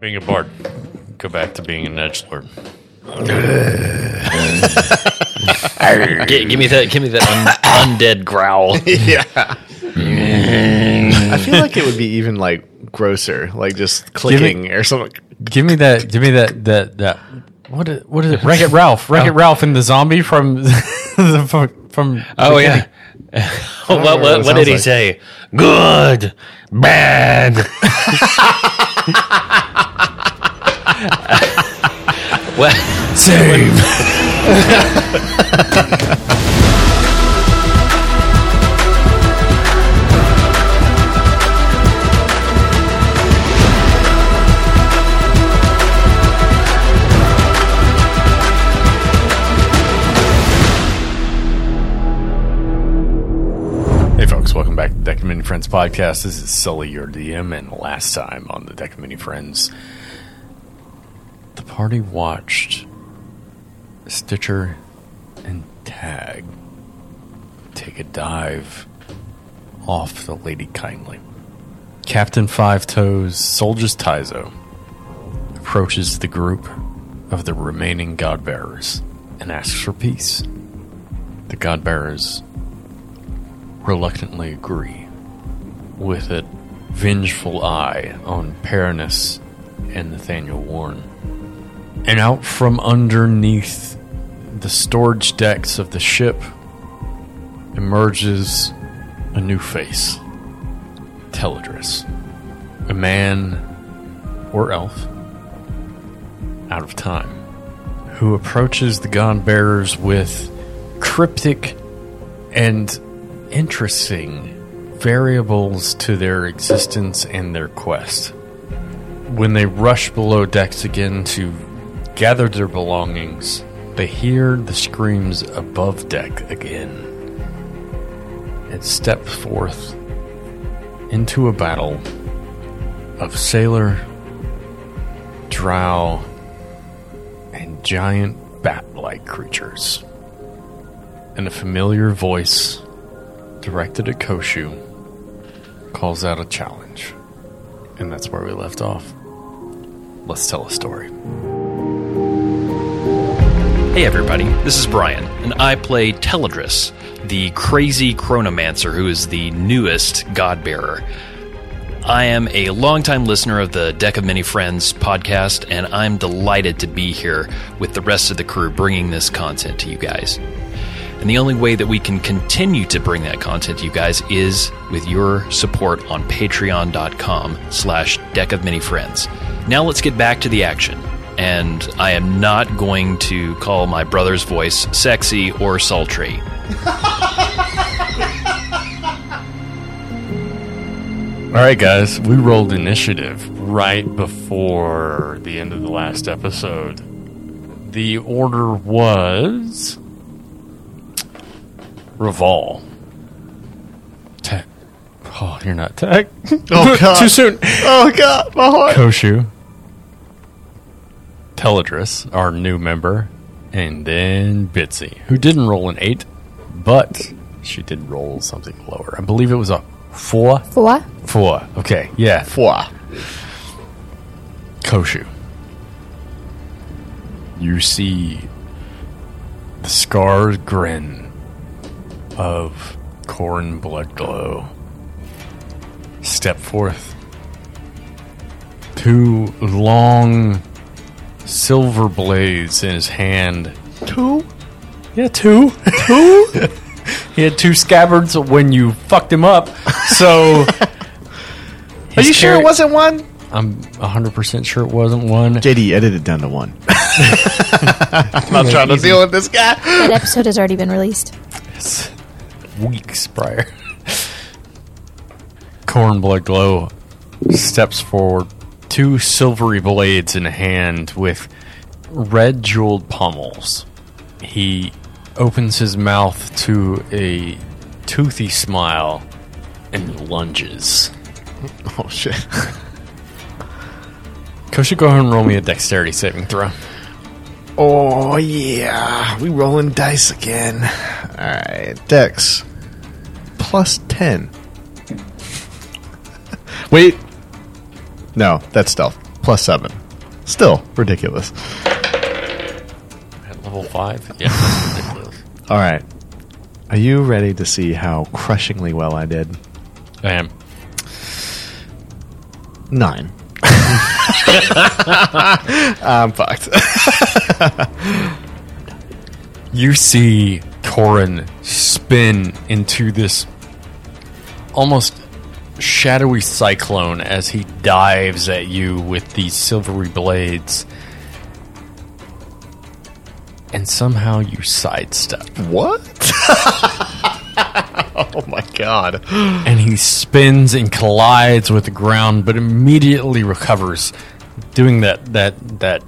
Being a bard. Go back to being an edge lord. Gi- give me that. Give me that un- undead growl. yeah. I feel like it would be even like grosser, like just clicking or something. Give me that. Give me that. That that. What is, what is it? Wreck It Ralph. Wreck It oh. Ralph and the zombie from the, from, from Oh the yeah. what what what, what did he sounds say? Good, bad. What? Save. Many Friends podcast. This is Sully, your DM, and last time on the Deck of Many Friends, the party watched Stitcher and Tag take a dive off the Lady Kindly. Captain Five Toes Soldiers Taizo approaches the group of the remaining God Bearers and asks for peace. The God Bearers reluctantly agree, with a vengeful eye on Paranus and Nathaniel Warren. And out from underneath the storage decks of the ship emerges a new face Teladris. A man or elf out of time who approaches the God Bearers with cryptic and interesting variables to their existence and their quest. When they rush below decks again to gather their belongings, they hear the screams above deck again and step forth into a battle of sailor, drow, and giant bat like creatures. And a familiar voice directed at Koshu, calls out a challenge. And that's where we left off. Let's tell a story. Hey everybody, this is Brian, and I play Teladris, the crazy chronomancer who is the newest Godbearer. I am a longtime listener of the Deck of Many Friends podcast, and I'm delighted to be here with the rest of the crew bringing this content to you guys. And the only way that we can continue to bring that content to you guys is with your support on patreon.com slash deck of many friends. Now let's get back to the action. And I am not going to call my brother's voice sexy or sultry. All right, guys, we rolled initiative right before the end of the last episode. The order was Reval. Tech. Oh, you're not Tech. Oh, God. Too soon. Oh god, my heart. Koshu. Teladris, our new member, and then Bitsy, who didn't roll an eight, but she did roll something lower. I believe it was a four. Four? Four. Okay, yeah. 4. Koshu. You see the scars grin of Corin Bloodglow step forth. Two long silver blades in his hand. Two? Yeah, two. Two? he had two scabbards when you fucked him up. So. Are you sure it wasn't one? I'm 100% sure it wasn't one. JD edited down to one. I'm not trying to deal with this guy. That episode has already been released. Weeks prior. Corin Bloodglow steps forward, two silvery blades in hand with red jeweled pommels. He opens his mouth to a toothy smile and lunges. Oh shit. Koshu, go ahead and roll me a dexterity saving throw. Oh yeah, we rolling dice again. All right, Dex plus ten. Wait, no, that's stealth. Plus plus seven. Still ridiculous. At level five? Yeah, ridiculous. All right. Are you ready to see how crushingly well I did? I am. Nine. I'm fucked. You see Corin spin into this almost shadowy cyclone as he dives at you with these silvery blades. And somehow you sidestep. what? oh my god. and he spins and collides with the ground, but immediately recovers, doing that that that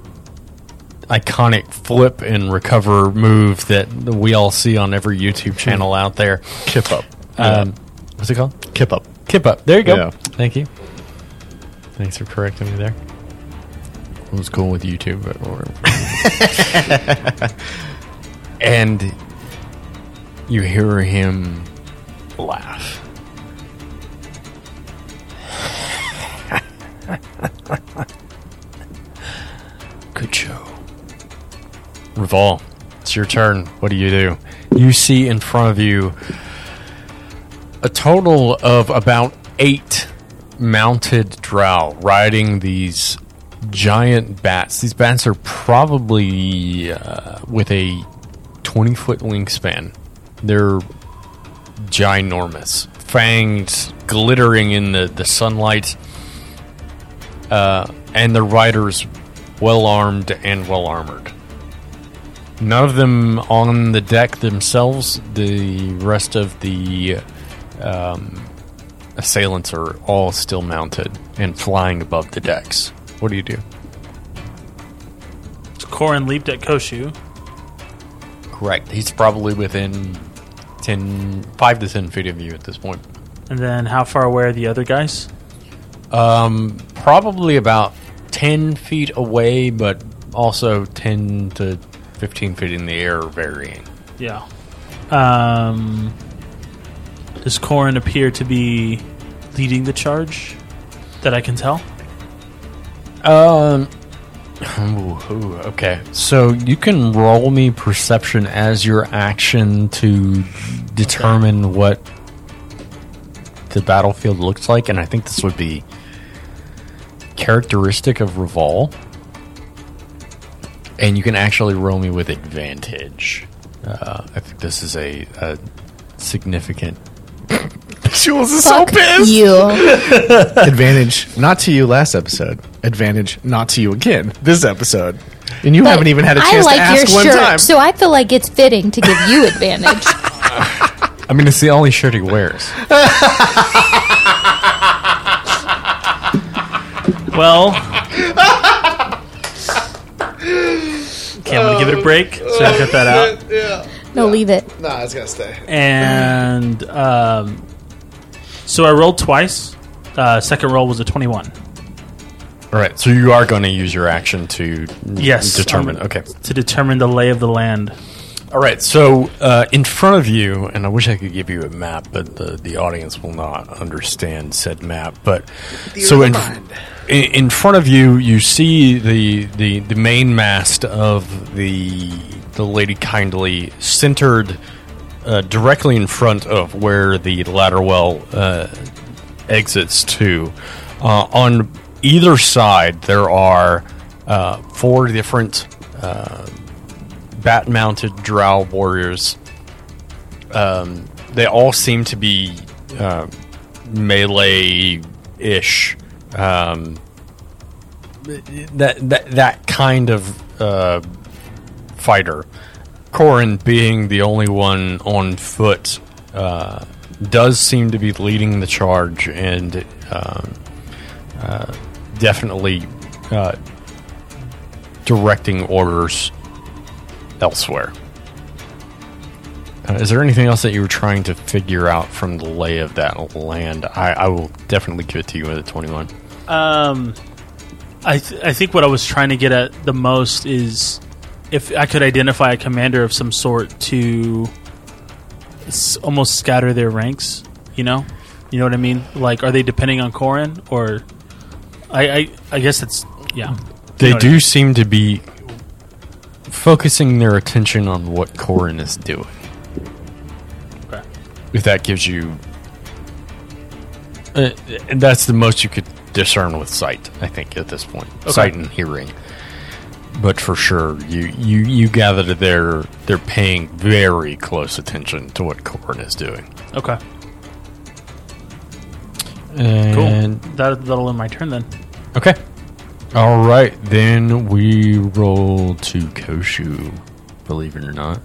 iconic flip and recover move that we all see on every YouTube channel out there. Kip up. Um, what's it called? Kip up. Kip up. There you go. Yeah. Thank you. Thanks for correcting me there. It was cool with YouTube, but whatever. and you hear him laugh. Good show. Reval, it's your turn. What do you do? You see in front of you a total of about eight mounted drow riding these giant bats. These bats are probably uh, with a 20 foot wingspan. They're ginormous, fangs glittering in the, the sunlight, uh, and the riders well armed and well armored. None of them on the deck themselves. The rest of the um, assailants are all still mounted and flying above the decks. What do you do? Corin leaped at Koshu. Correct. He's probably within 10, 5 to 10 feet of you at this point. And then how far away are the other guys? Um, probably about 10 feet away, but also 10 to 15 feet in the air, varying. Yeah. Um, does Corin appear to be leading the charge? That I can tell. Um. ooh, ooh, okay, so you can roll me perception as your action to determine what the battlefield looks like, and I think this would be characteristic of Reval. And you can actually roll me with advantage. Uh, I think this is a, a significant. Jules is Fuck you. Advantage not to you last episode. Advantage not to you again this episode. And you But haven't even had a I chance like to ask your one shirt, time. so I feel like it's fitting to give you advantage. I mean, it's the only shirt he wears. Well. Okay, I'm gonna give it a break. So I cut that out. No, leave it. nah, it's gonna stay. And um, so I rolled twice. Uh, second roll was a 21. All right, so you are going to use your action to Yes, determine. um, okay. To determine the lay of the land. All right, so uh, in front of you, and I wish I could give you a map, but the, the audience will not understand said map. But so in, in in front of you, you see the the, the main mast of the the Lady Kindly centered uh, directly in front of where the ladder well uh, exits to. Uh, on either side, there are uh, four different bat mounted drow warriors. Um, they all seem to be uh, melee ish. Um, that, that, that kind of uh, fighter. Corin, being the only one on foot, uh, does seem to be leading the charge and um, uh, definitely uh, directing orders elsewhere. Uh, is there anything else that you were trying to figure out from the lay of that land? I, I will definitely give it to you with a 21. Um, I th- I think what I was trying to get at the most is if I could identify a commander of some sort to s- almost scatter their ranks. You know, you know what I mean? Like, are they depending on Corin or? I I, I guess it's yeah. They You know what I do mean. seem to be focusing their attention on what Corin is doing. Okay. If that gives you. Uh, and that's the most you could discern with sight, I think, at this point. Sight and hearing. But for sure, you, you, you gather that they're, they're paying very close attention to what Corin is doing. Okay. Cool. That that'll end my turn then. Okay. All right, then we roll to Koshu. Believe it or not,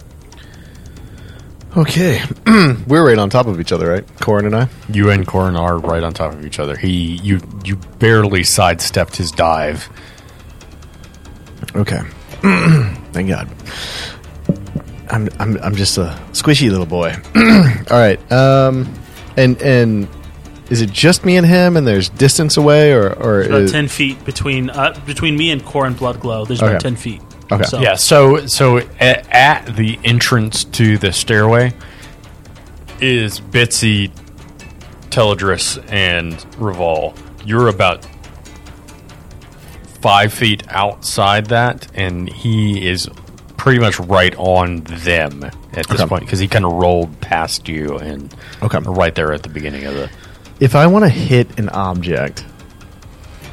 Okay. We're right on top of each other, right? Corin and I? you and Corin are right on top of each other. He, you, you barely sidestepped his dive. Okay. Thank God. I'm, I'm I'm just a squishy little boy. All right. Um, and and is it just me and him, and there's distance away, or or About is, ten feet between uh, between me and Corin Bloodglow. There's Okay. about ten feet. Okay. So, Yeah. So, so at, at the entrance to the stairway is Bitsy, Teladris, and Reval. You're about five feet outside that, and he is pretty much right on them at this Okay. point because he kind of rolled past you and Okay. right there at the beginning of the. if I want to hit an object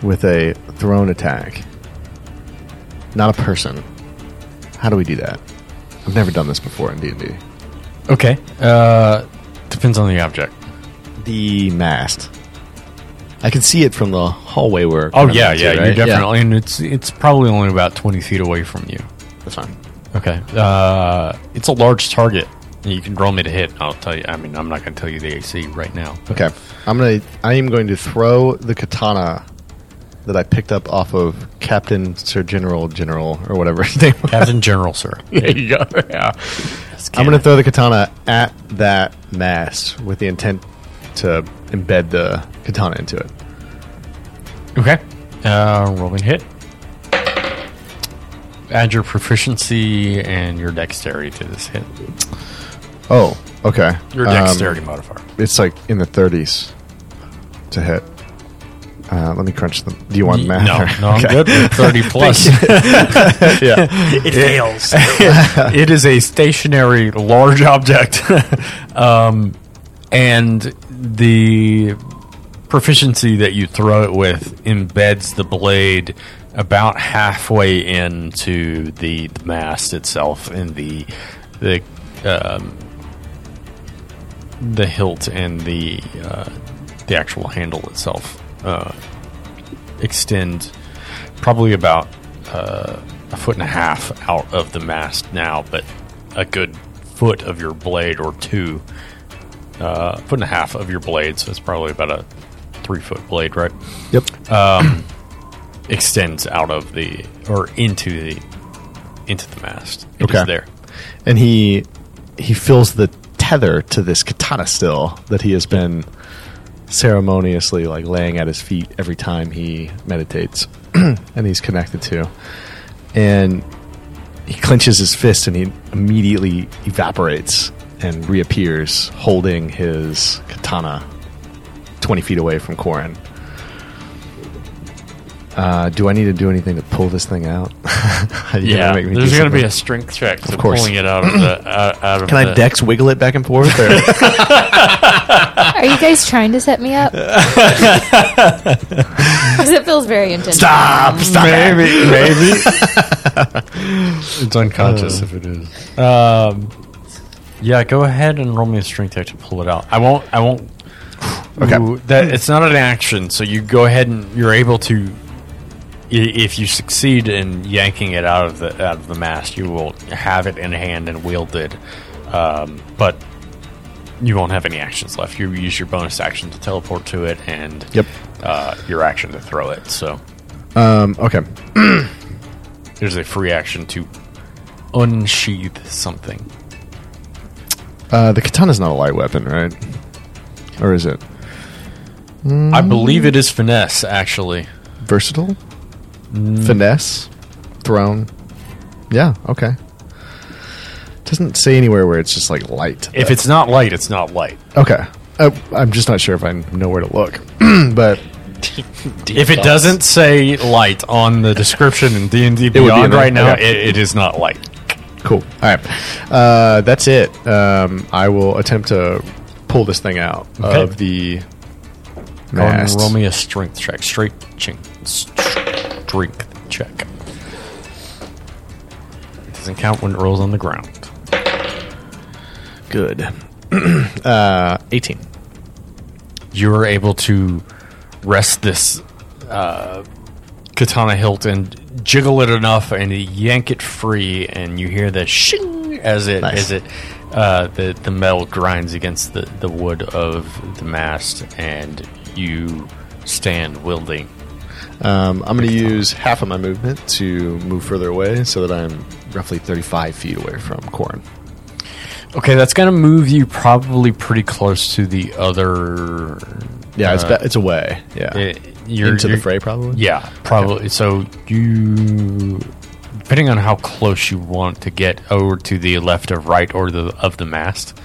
with a thrown attack, not a person, how do we do that? I've never done this before in D and D. Okay. Uh, depends on the object. The mast. I can see it from the hallway where. Oh yeah, yeah, right? you definitely, and it's it's probably only about twenty feet away from you. That's fine. Okay. Uh, it's a large target. You can roll me to hit. I'll tell you. I mean, I'm not going to tell you the AC right now. Okay, I'm gonna. I am going to throw the katana that I picked up off of Captain Sir General General or whatever his name. was. Captain General, sir. There you go. Yeah. I'm going to throw the katana at that mass with the intent to embed the katana into it. Okay. Uh, rolling hit. Add your proficiency and your dexterity to this hit. Oh, okay. Your Um, dexterity modifier. it's like in the 30s to hit. Uh, let me crunch them. Do you want Y- math? No, or- no, I'm Okay. good with 30 plus. yeah. it fails. it is a stationary large object um, and the proficiency that you throw it with embeds the blade about halfway into the, the mast itself and the the um, the hilt and the uh, the actual handle itself uh, extend probably about uh, a foot and a half out of the mast now, but a good foot of your blade or two, uh, foot and a half of your blade, so it's probably about a three foot blade, right? Yep. Um, Extends out of the or into the into the mast. It is Okay. there. and he he feels the tether to this katana still that he has been ceremoniously like laying at his feet every time he meditates and he's connected to and he clenches his fist and he immediately evaporates and reappears holding his katana 20 feet away from Corin. Uh, do I need to do anything to pull this thing out? Are you gonna make me there's going to be a strength check to course. pulling it out of the out, out of Can the, I dex wiggle it back and forth? Or? Are you guys trying to set me up? Because it feels very intense. stop! Stop! maybe maybe it's unconscious if it is. Um, yeah, go ahead and roll me a strength check to pull it out. I won't. I won't. Okay. Ooh, that it's not an action, so you go ahead and you're able to. i- If you succeed in yanking it out of the out of the mast, you will have it in hand and wield it. Um, but you won't have any actions left. You use your bonus action to teleport to it, and Yep. uh, your action to throw it. So Um, okay. there's a free action to unsheath something. Uh, the katana's not a light weapon, right? Or is it I believe it is finesse, actually. versatile? Finesse, thrown. Yeah. Okay. Doesn't say anywhere where it's just like light. If it's not light, it's not light. okay, uh, I'm just not sure if I know where to look. but If it doesn't say light on the description in D and D Beyond right now, it, it is not light. Cool. All right. Uh, that's it. Um, I will attempt to pull this thing out Okay. of the mast. roll me a strength check. Straight ching, strength check. It doesn't count when it rolls on the ground. Good. uh, 18. you are able to rest this uh, katana hilt and jiggle it enough and yank it free, and you hear the shing as it Nice. as it uh, the the metal grinds against the, the wood of the mast, and you stand wielding. Um, I'm going to use half of my movement to move further away so that I'm roughly 35 feet away from Corin. Okay, that's going to move you probably pretty close to the other. Yeah, it's, uh, it's away. Yeah. it- you're- Into the you're- fray, probably? Yeah, probably. So you, depending on how close you want to get over to the left or right or the of the mast,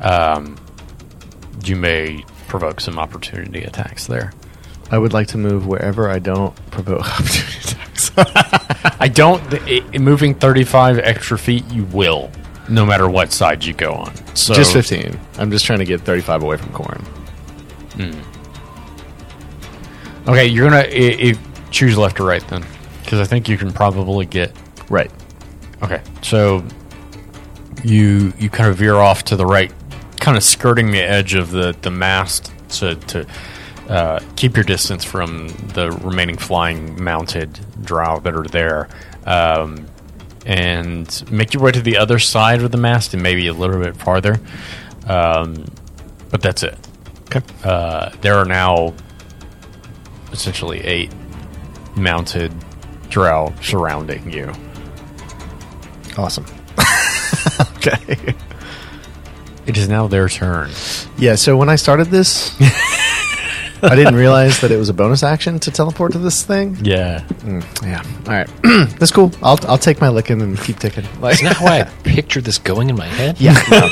um, you may provoke some opportunity attacks there. I would like to move wherever I don't provoke opportunity attacks. I don't. i i- moving thirty-five extra feet, you will, no matter what side you go on. So just 15. I'm just trying to get 35 away from Corin. Okay, you're gonna i i choose left or right then, because I think you can probably get Right. Okay, so you you kind of veer off to the right, kind of skirting the edge of the the mast to to uh, keep your distance from the remaining flying mounted drow that are there, um, and make your way to the other side of the mast and maybe a little bit farther. Um, but that's it. Okay. Uh, there are now essentially eight mounted drow surrounding you. Awesome. okay. It is now their turn. Yeah, so when I started this, I didn't realize that it was a bonus action to teleport to this thing. Yeah. Mm, yeah. All right. That's cool. I'll, I'll take my licking and keep ticking. Like, Isn't that how I pictured this going in my head? yeah. no.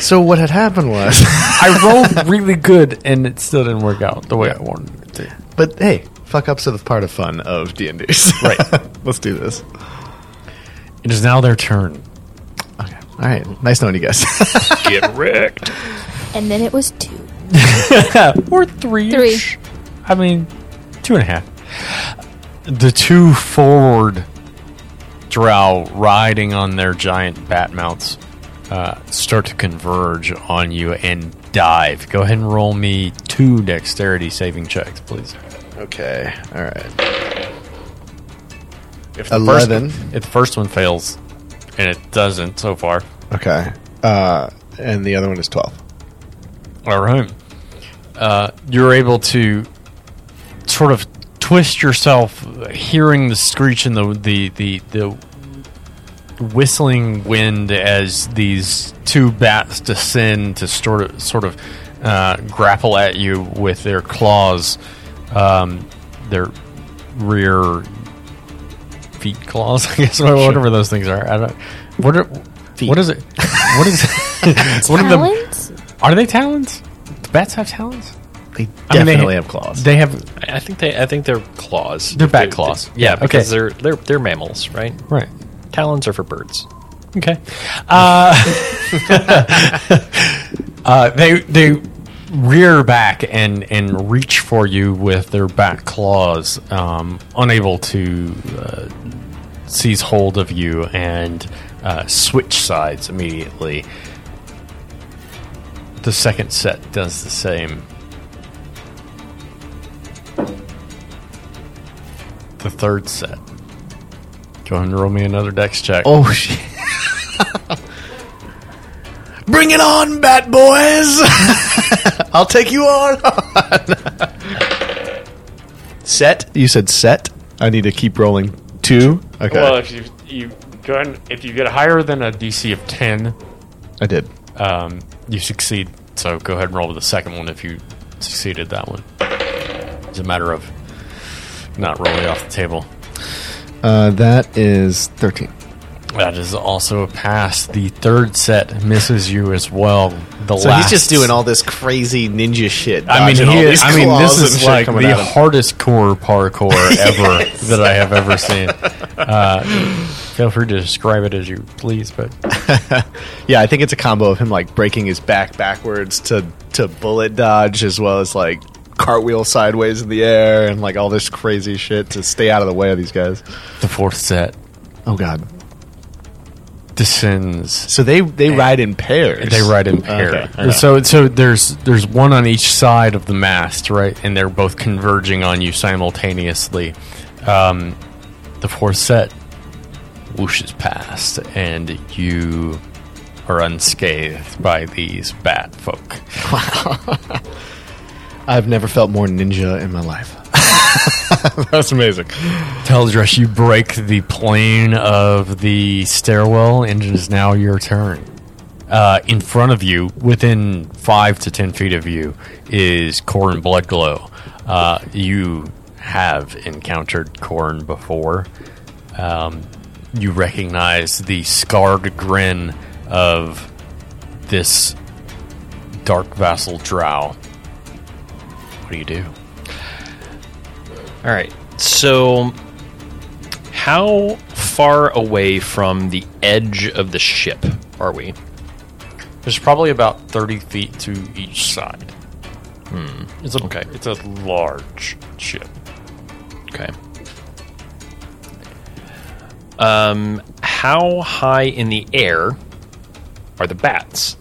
so what had happened was, I rolled really good and it still didn't work out the way I wanted it to. but hey, fuck ups are the part of fun of D and D. Right. Let's do this. It is now their turn. Okay. All right. Nice knowing you guys. Get wrecked. And then it was two. Or three. Three. I mean, two and a half. The two forward drow riding on their giant bat mounts uh, start to converge on you and dive. Go ahead and roll me two dexterity saving checks, please. okay. All right. If the first- 11. if the first one fails, and it doesn't so far, Okay. Uh, and the other one is twelve. All right. Uh, you're able to sort of twist yourself, hearing the screech and the the the, the whistling wind as these two bats descend to sort of sort of uh, grapple at you with their claws, um, their rear feet claws. I guess whatever those things are. I don't. What are, What is it? What is? what are the? Are they talons? Do bats have talons? They I mean, they definitely have claws. They have I think they. I think they're claws. They're bat claws. Yeah, Yeah, because okay. they're they're they're mammals, right? right. Talons are for birds. Okay. Uh, uh, they they rear back and and reach for you with their back claws, um, unable to uh, seize hold of you and uh, switch sides immediately. The second set does the same. The third set. Go ahead and roll me another dex check. oh shit! Bring it on, bat boys! I'll take you on. set? You said set? I need to keep rolling two. Okay, Well, if you you go ahead, and- if you get higher than a DC of ten, I did. um, you succeed. So go ahead and roll with the second one if you succeeded that one. It's a matter of not rolling off the table. Uh, that is thirteen. That is also a pass. The third set misses you as well. The So last. he's just doing all this crazy ninja shit. I mean, he, these I mean, this is like the hardest core parkour ever that I have ever seen. Uh, feel free to describe it as you please, but Yeah, I think it's a combo of him like breaking his back backwards to to bullet dodge, as well as like cartwheel sideways in the air and like all this crazy shit to stay out of the way of these guys. the fourth set Oh god! Descends. So they they ride in pairs. They ride in pair. Okay. So so there's there's one on each side of the mast, right? And they're both converging on you simultaneously. Um, the fourth set whooshes past, and you are unscathed by these bat folk. Wow. I've never felt more ninja in my life. That's amazing. Teladris, you break the plane of the stairwell, and it is now your turn. Uh, in front of you, within five to ten feet of you, is Corin Bloodglow. Uh, you have encountered Corin before. Um, you recognize the scarred grin of this dark vassal drow. What do you do? All right. So, how far away from the edge of the ship are we? There's probably about 30 feet to each side. It's a, Okay. It's a large ship. Okay. Um, how high in the air are the bats?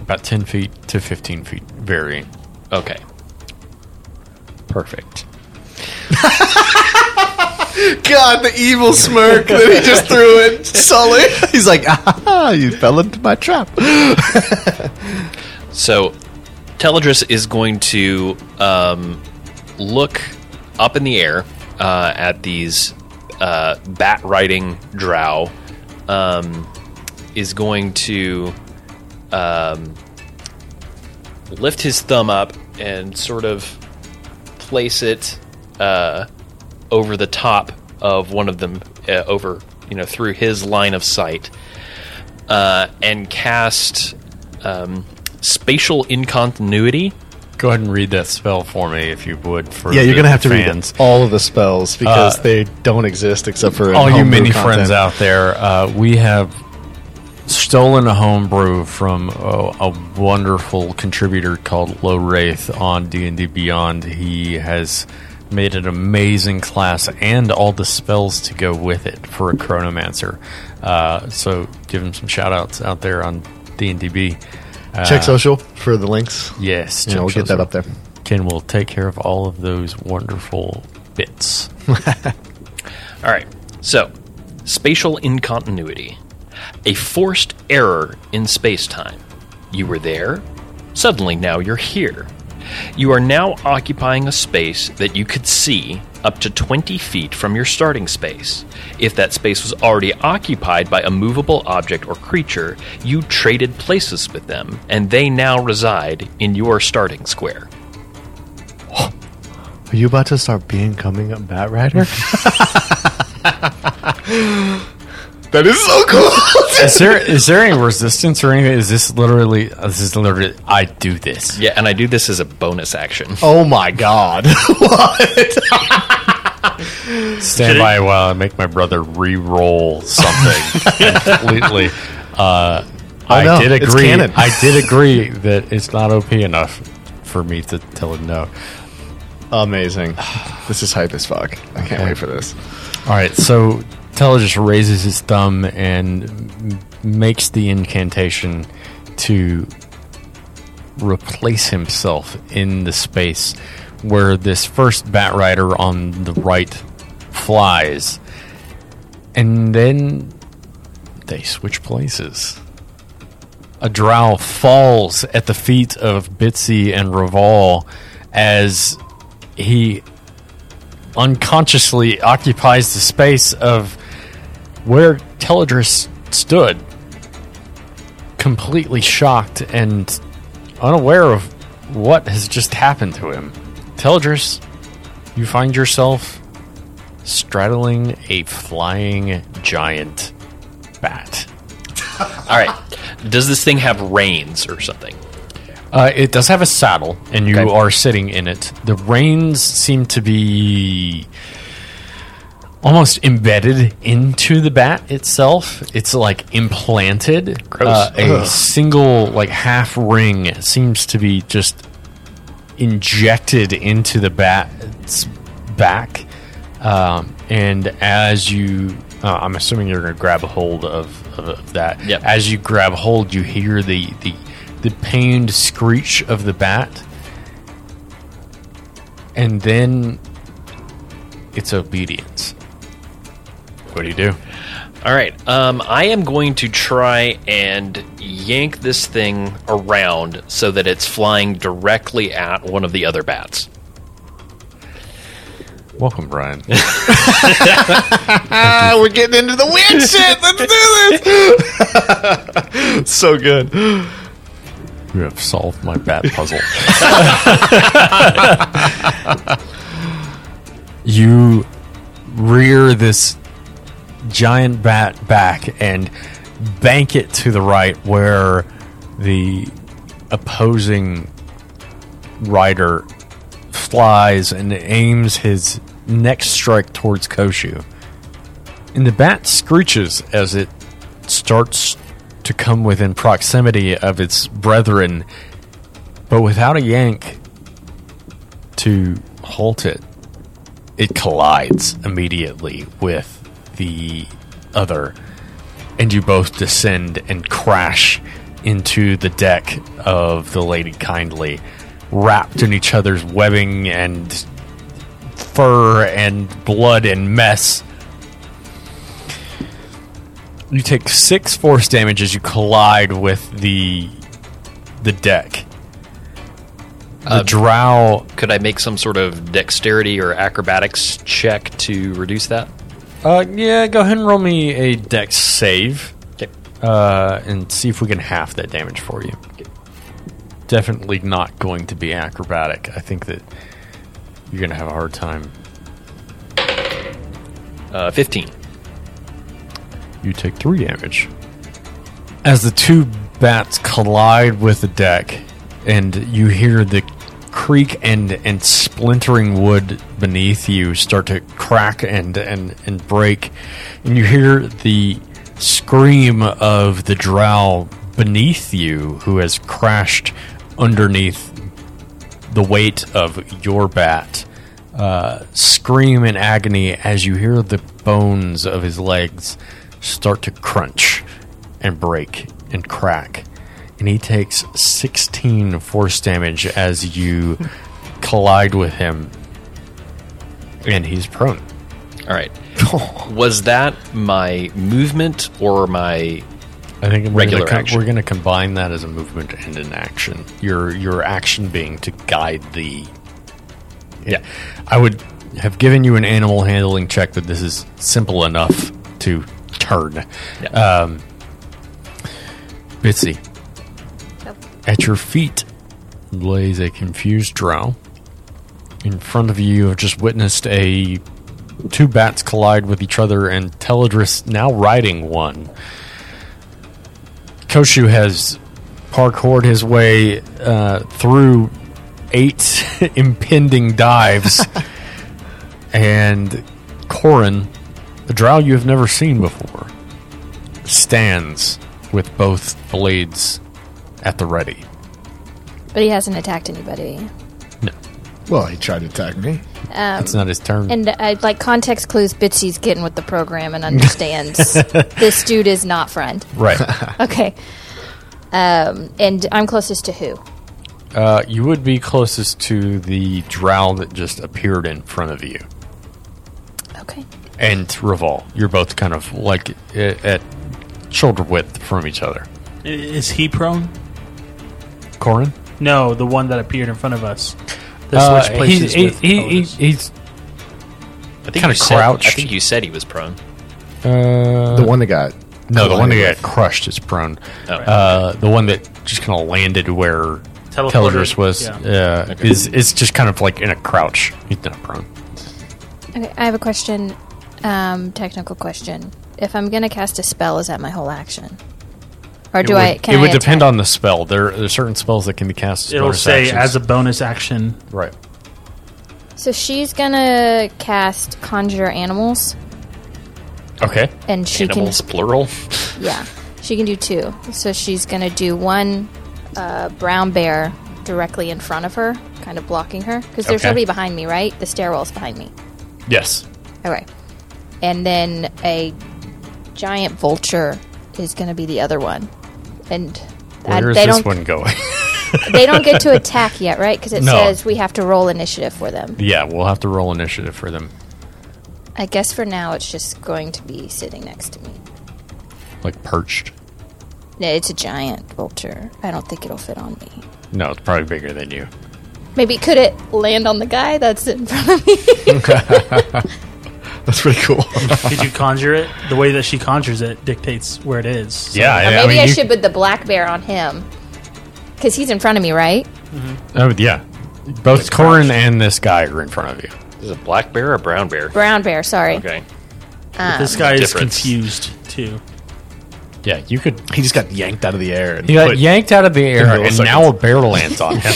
About 10 feet to 15 feet, varying. Okay. Perfect. God, the evil smirk that he just threw at Sully. He's like, ah, you fell into my trap. So, Teladris is going to um, look up in the air uh, at these uh, bat riding drow. Um, is going to um, lift his thumb up and sort of place it uh, over the top of one of them, uh, over you know through his line of sight, uh, and cast um, spatial incontinuity. Go ahead and read that spell for me, if you would. For Yeah, you're gonna have to fans. read all of the spells because Uh, they don't exist except for All you homebrew mini content. friends out there, uh, we have stolen a homebrew from a, a wonderful contributor called Low Wraith on D and D Beyond. He has made an amazing class and all the spells to go with it for a chronomancer. Uh, so give him some shout outs out there on D and DB. Uh, Check social for the links. Yes, Yeah, check we'll get that up there. Ken will take care of all of those wonderful bits. All right. So, spatial incontinuity. A forced error in space time. You were there, suddenly now you're here. You are now occupying a space that you could see up to 20 feet from your starting space. If that space was already occupied by a movable object or creature, you traded places with them, and they now reside in your starting square. Are you about to start becoming a bat rider? that is so cool. is there is there any resistance or anything? Is this literally? This is literally. I do this. Yeah, and I do this as a bonus action. oh my god! what? Stand by while I make my brother re-roll something completely. Uh, I no, did it's agree. canon. I did agree that it's not OP enough for me to tell him no. Amazing. This is hype as fuck. I can't wait for this. All right, so Just raises his thumb and makes the incantation to replace himself in the space where this first bat rider on the right flies. And then they switch places. A drow falls at the feet of Bitsy and Reval as he unconsciously occupies the space of where Teladris stood, completely shocked and unaware of what has just happened to him. Teladris, you find yourself straddling a flying giant bat. All right. Does this thing have reins or something? Uh, it does have a saddle, and you Okay. are sitting in it. The reins seem to be almost embedded into the bat itself. It's like implanted. Gross. Uh, a single like half ring seems to be just injected into the bat's back. Um, and as you, uh, I'm assuming you're going to grab a hold of, of, of that. Yep. As you grab hold, you hear the, the the pained screech of the bat, and then it's obedience. What do you do? All right. Um, I am going to try and yank this thing around so that it's flying directly at one of the other bats. Welcome, Brian. Ah, we're getting into the weird shit. Let's do this. so good. You have solved my bat puzzle. you rear this giant bat back and bank it to the right where the opposing rider flies and aims his next strike towards Koshu. And the bat screeches as it starts to come within proximity of its brethren, but without a yank to halt it, it collides immediately with the other, and you both descend and crash into the deck of the Lady Kindly, wrapped in each other's webbing and fur and blood and mess. You take six force damage as you collide with the the deck. The um, drow Could I make some sort of dexterity or acrobatics check to reduce that? Uh, yeah, go ahead and roll me a dex save. Okay. Uh, and see if we can half that damage for you. Definitely not going to be acrobatic. I think that you're going to have a hard time. Uh, 15. You take three damage. As the two bats collide with the deck, and you hear the creak and, and splintering wood beneath you start to crack and, and, and break, and you hear the scream of the drow beneath you who has crashed underneath the weight of your bat uh, scream in agony as you hear the bones of his legs start to crunch and break and crack. And he takes 16 force damage as you collide with him. And he's prone. All right. Was that my movement or my. I think we're Regular gonna, action. we're going to combine that as a movement and an action. Your your action being to guide the. Yeah, I would have given you an animal handling check, but this is simple enough to turn. Yeah. Um, Bitsy, at your feet lays a confused drow. In front of you, you have just witnessed a two bats collide with each other, and Teladris now riding one. Koshu has parkoured his way uh, through eight impending dives, and Corin, a drow you have never seen before, stands with both blades at the ready. But he hasn't attacked anybody. No, Well, he tried to attack me. it's not his turn. And uh, like context clues, Bitsy's getting with the program and understands this dude is not friend. right. Okay. Um, and I'm closest to who? Uh, you would be closest to the drow that just appeared in front of you. Okay. and Reval. You're both kind of like i- at shoulder width from each other. I- Is he prone? Corin? No, the one that appeared in front of us. The Uh, switch places he, with he, he, Elvis. he's I think Kinda you said- crouched. I think you said he was prone. uh, The one that got no, the one that got crushed is prone. Oh. Uh, the one that just kind of landed where Teleported, Teladris was yeah. uh, is is just kind of like in a crouch. He's not prone. Okay. I have a question. Um, technical question. If I'm gonna cast a spell, is that my whole action? Or do it I? Would, Can it I would depend on the spell. There, there are certain spells that can be cast. As It'll bonus say actions. as a bonus action. right. So she's gonna cast conjure animals, Okay. and she Animals, plural. can. Yeah, she can do two. So she's gonna do one uh, brown bear directly in front of her, kind of blocking her, because there's Okay. nobody behind me, right? The stairwell's behind me. Yes. Okay. And then a giant vulture is going to be the other one. And I- Where is they this don't one going? they don't get to attack yet, right? Because it No. says we have to roll initiative for them. yeah, we'll have to roll initiative for them. I guess for now it's just going to be sitting next to me. Like perched. No, it's a giant vulture. I don't think it'll fit on me. No, it's probably bigger than you. Maybe could it land on the guy that's in front of me? That's pretty cool. Did you conjure it? The way that she conjures it dictates where it is. So- Yeah, Or I- maybe mean, I you- should put the black bear on him. Because he's in front of me, right? Mm-hmm. Oh yeah, both Corin and this guy are in front of you. Is it black bear or brown bear? Brown bear, sorry. Okay. Um, this guy is Difference. confused too. Yeah, you could. he just got yanked out of the air. And He got put- yanked out of the air, and milliseconds. now a bear lands on him.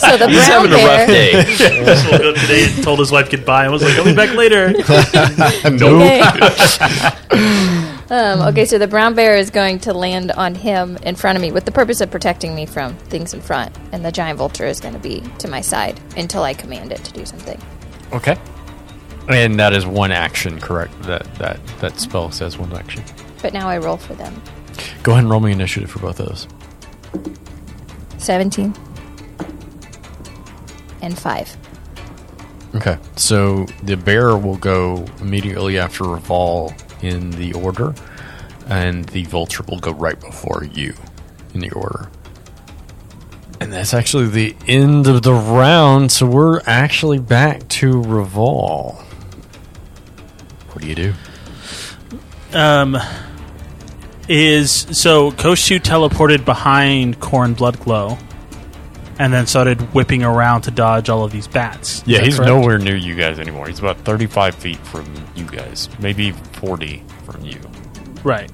So the He's brown having a rough bear. day. Just woke up today and told his wife goodbye and was like, "I'll be back later." Okay. um, okay, so the brown bear is going to land on him in front of me with the purpose of protecting me from things in front, and the giant vulture is going to be to my side until I command it to do something. okay, and that is one action, correct? That that that spell says one action. But now I roll for them. Go ahead and roll me initiative for both of those. 17 and 5. Okay, so the bear will go immediately after Reval in the order, and the vulture will go right before you in the order. And that's actually the end of the round, so we're actually back to Reval. What do you do? um, is so Koshu teleported behind Corin Bloodglow, and then started whipping around to dodge all of these bats. Is Yeah, that he's correct? nowhere near you guys anymore. He's about 35 feet from you guys, maybe 40 from you. right.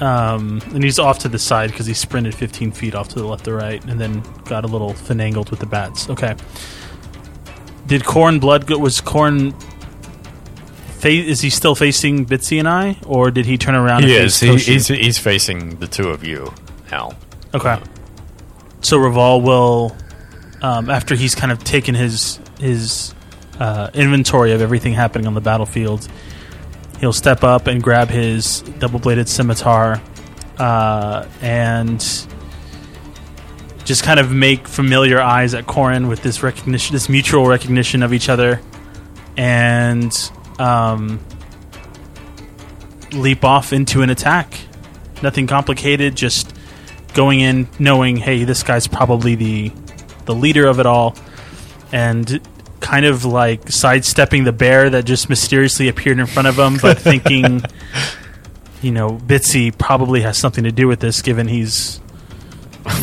Um, and he's off to the side because he sprinted 15 feet off to the left or right, and then got a little finangled with the bats. Okay. Did Corin Blood go, was Corin? Fa- is he still facing Bitsy and I, or did he turn around? He and is. face He, he's, he's facing the two of you now. Okay. So Reval will, um, after he's kind of taken his his uh, inventory of everything happening on the battlefield, he'll step up and grab his double bladed scimitar, uh, and just kind of make familiar eyes at Corin with this recognition, this mutual recognition of each other, and um, leap off into an attack. Nothing complicated, just going in knowing, hey, this guy's probably the the leader of it all, and kind of like sidestepping the bear that just mysteriously appeared in front of him, but thinking, you know, Bitsy probably has something to do with this, given he's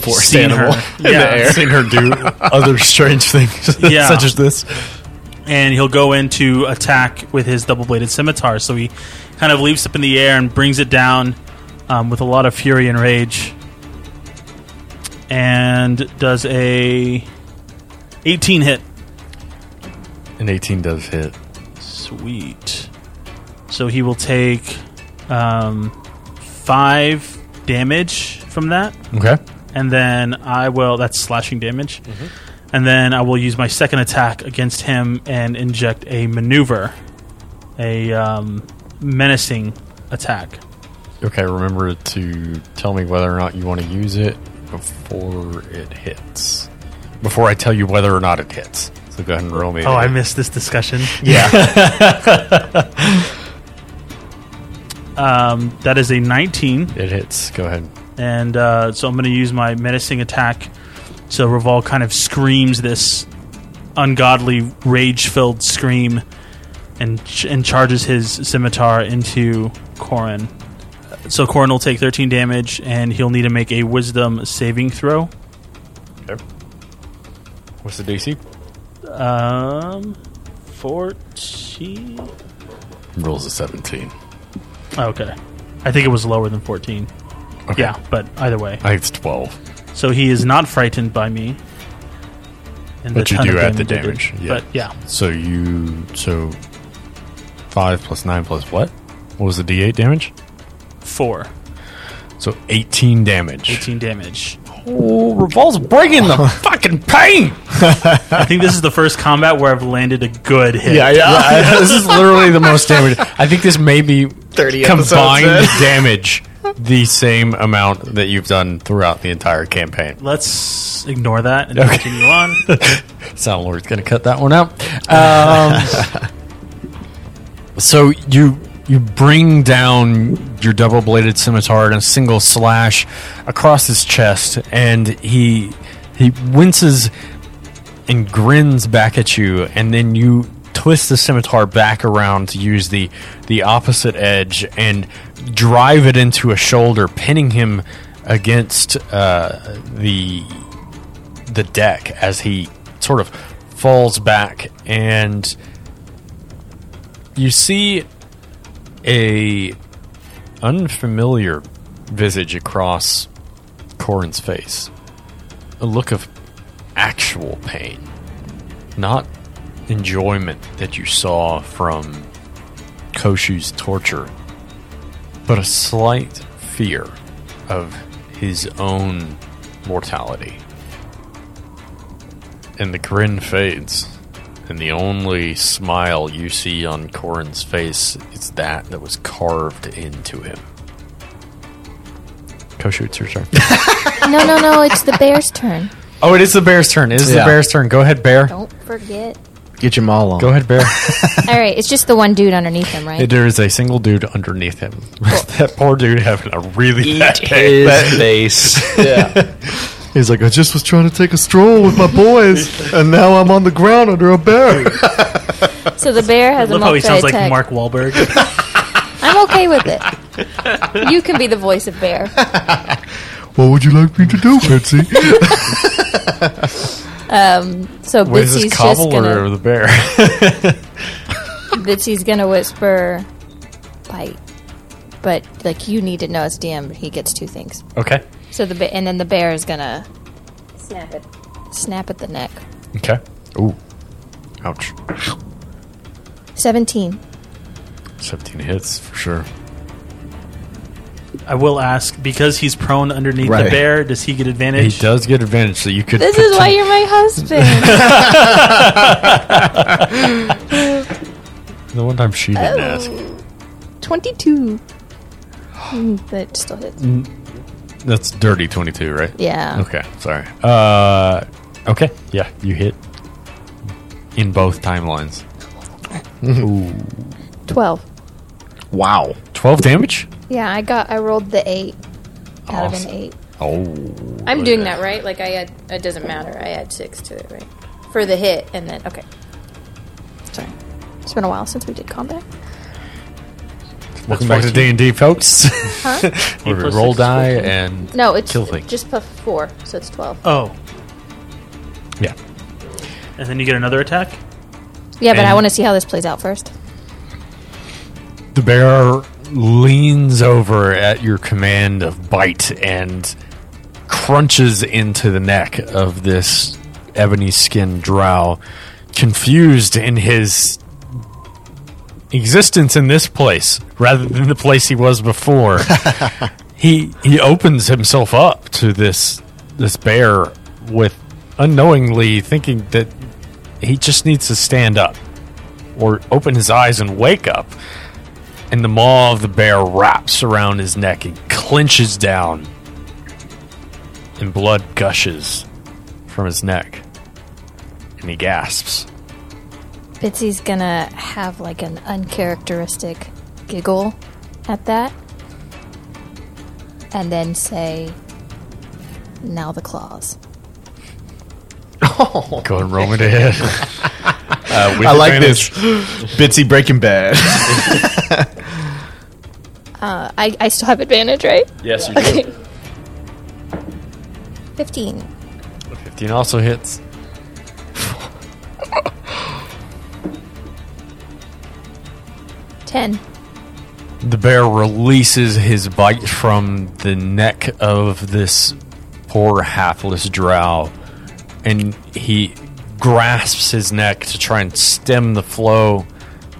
Forest seen animal her. in the Yeah. air. Seen her do other strange things, Yeah. such as this. And he'll go in to attack with his double bladed scimitar. So he kind of leaps up in the air and brings it down um, with a lot of fury and rage, and does a 18 hit. An 18 does hit. Sweet. So he will take um, five damage from that, Okay. and then I will. That's slashing damage. And then I will use my second attack against him and inject a maneuver, a um, menacing attack. Okay, remember to tell me whether or not you want to use it before it hits. Before I tell you whether or not it hits. So go ahead and roll me. Oh, I missed this discussion. Yeah. Um, that is a 19. it hits. Go ahead. and uh, so I'm going to use my menacing attack. So Reval kind of screams this ungodly, rage-filled scream, and ch- and charges his scimitar into Corin. So Corin will take 13 damage, and he'll need to make a Wisdom saving throw. Okay. What's the DC? Um, 14. Rolls a 17. Okay, I think it was lower than 14. Okay. Yeah, but either way. I think it's 12. So he is not frightened by me. And But you ton do add the I did. damage, yeah. But yeah, So you. So 5 plus 9 plus what? What was the d8 damage? four. So 18 damage. 18 damage. Oh, Reval's bringing the fucking pain! I think this is the first combat where I've landed a good hit. Yeah, yeah. this is literally the most damage. I think this may be 30 combined damage the same amount that you've done throughout the entire campaign. Let's ignore that and Okay. continue on. Sound Lord's going to cut that one out. Um, so you you bring down your double bladed scimitar in a single slash across his chest, and he he winces and grins back at you, and then you twist the scimitar back around to use the the opposite edge and drive it into a shoulder, pinning him against uh, the the deck as he sort of falls back and you see a unfamiliar visage across Corin's face. A look of actual pain, not enjoyment that you saw from Koshu's torture, but a slight fear of his own mortality. And the grin fades, and the only smile you see on Corin's face is that that was carved into him. Koshu, it's your turn. No, no, no. It's the bear's turn. oh, it is the bear's turn. It is the bear's turn. Go ahead, bear. Don't forget. Get your maul on. Go ahead, bear. All right, it's just the one dude underneath him, right? there is a single dude underneath him. that poor dude having a really bad Eat day. his face. yeah. He's like, I just was trying to take a stroll with my boys, and now I'm on the ground under a bear. So the bear has a Love how he multi sounds like attack. Mark Wahlberg. I'm okay with it. You can be the voice of bear. what would you like me to do, Bitsy? Um, so What is Bitsy's this just gonna or the bear? Bitsy's gonna whisper bite. But like you need to know as DM he gets two things. okay. So the ba- and then the bear is gonna snap it snap at the neck. Okay. Ooh. Ouch. Seventeen. 17 hits for sure. I will ask because he's prone underneath the bear. Does he get advantage? He does get advantage, so you could. This is why you're my husband. The one time she didn't Oh. ask. Twenty-two. Mm, That still hits. That's dirty 22, right? Yeah. Okay, sorry. Uh, okay, yeah, you hit in both timelines. Twelve. Wow. 12 damage? Yeah, I got. I rolled the eight out of Awesome. an eight. Oh. I'm doing that right. Like I add. It doesn't matter. I add six to it, right? For the hit, and then okay. Sorry, it's been a while since we did combat. Welcome back to D&D, folks. Huh? Where we plus roll six is die 14. and. No, it's kill things. just plus four, so it's twelve. oh, Yeah. and then you get another attack. Yeah, but I And- want to see how this plays out first. The bear leans over at your command of bite and crunches into the neck of this ebony skinned drow, confused in his existence in this place rather than the place he was before. he he opens himself up to this this bear with unknowingly thinking that he just needs to stand up or open his eyes and wake up and the maw of the bear wraps around his neck and clenches down, and blood gushes from his neck, and he gasps. Bitsy's gonna have like an uncharacteristic giggle at that, and then say, "Now the claws." Oh, Go ahead and roll me to hit. uh, I like advantage. this. Bitsy Breaking Bad. Uh, I I still have advantage, right? Yes, you Okay. Fifteen. 15 also hits. Ten. The bear releases his bite from the neck neck of this poor hapless drow, and he grasps his neck to try and stem the flow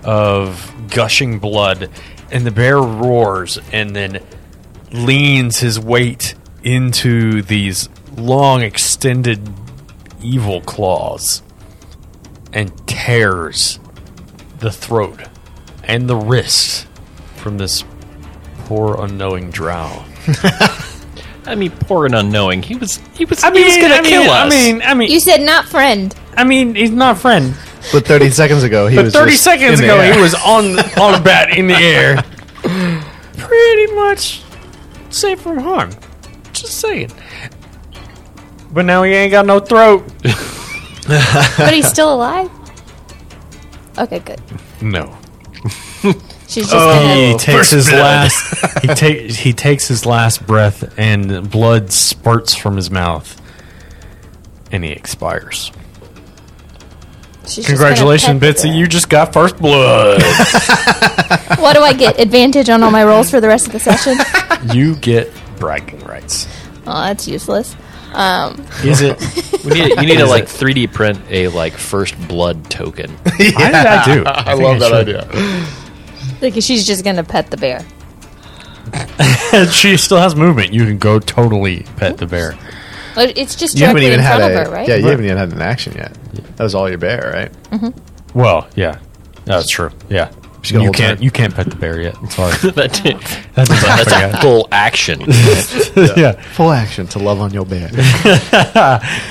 of gushing blood, and the bear roars and then leans his weight into these long, extended, evil claws and tears the throat and the wrist from this poor, unknowing drow. I mean, poor and unknowing. He was he was I mean, he was gonna I mean, kill us. I mean, I mean, You said not friend. I mean, he's not friend. But 30 seconds ago, he But was 30 just seconds in the ago, air. he was on on a bat in the air. Pretty much safe from harm. Just saying. But now he ain't got no throat. But he's still alive? Okay, good. No. She's just Oh, He gonna. takes his last. he takes he takes his last breath, and blood spurts from his mouth, and he expires. She's Congratulations, gonna pet the Bitsy! You just got first blood. What do I get? Advantage on all my rolls for the rest of the session? you get bragging rights. Oh, that's useless. Um, Is it? we need, you need to like 3D print a like first blood token. How did I do? I, think love that should. idea. like she's just gonna pet the bear. she still has movement. You can go totally pet the bear. It's just You haven't even had a of her, right? yeah. You haven't even had an action yet. That was all your bear, right? Well, yeah, that's true. Yeah, She's gonna you hold can't. tight. You can't pet the bear yet. Sorry. that, That's that's a full action. yeah. Full action to love on your bear.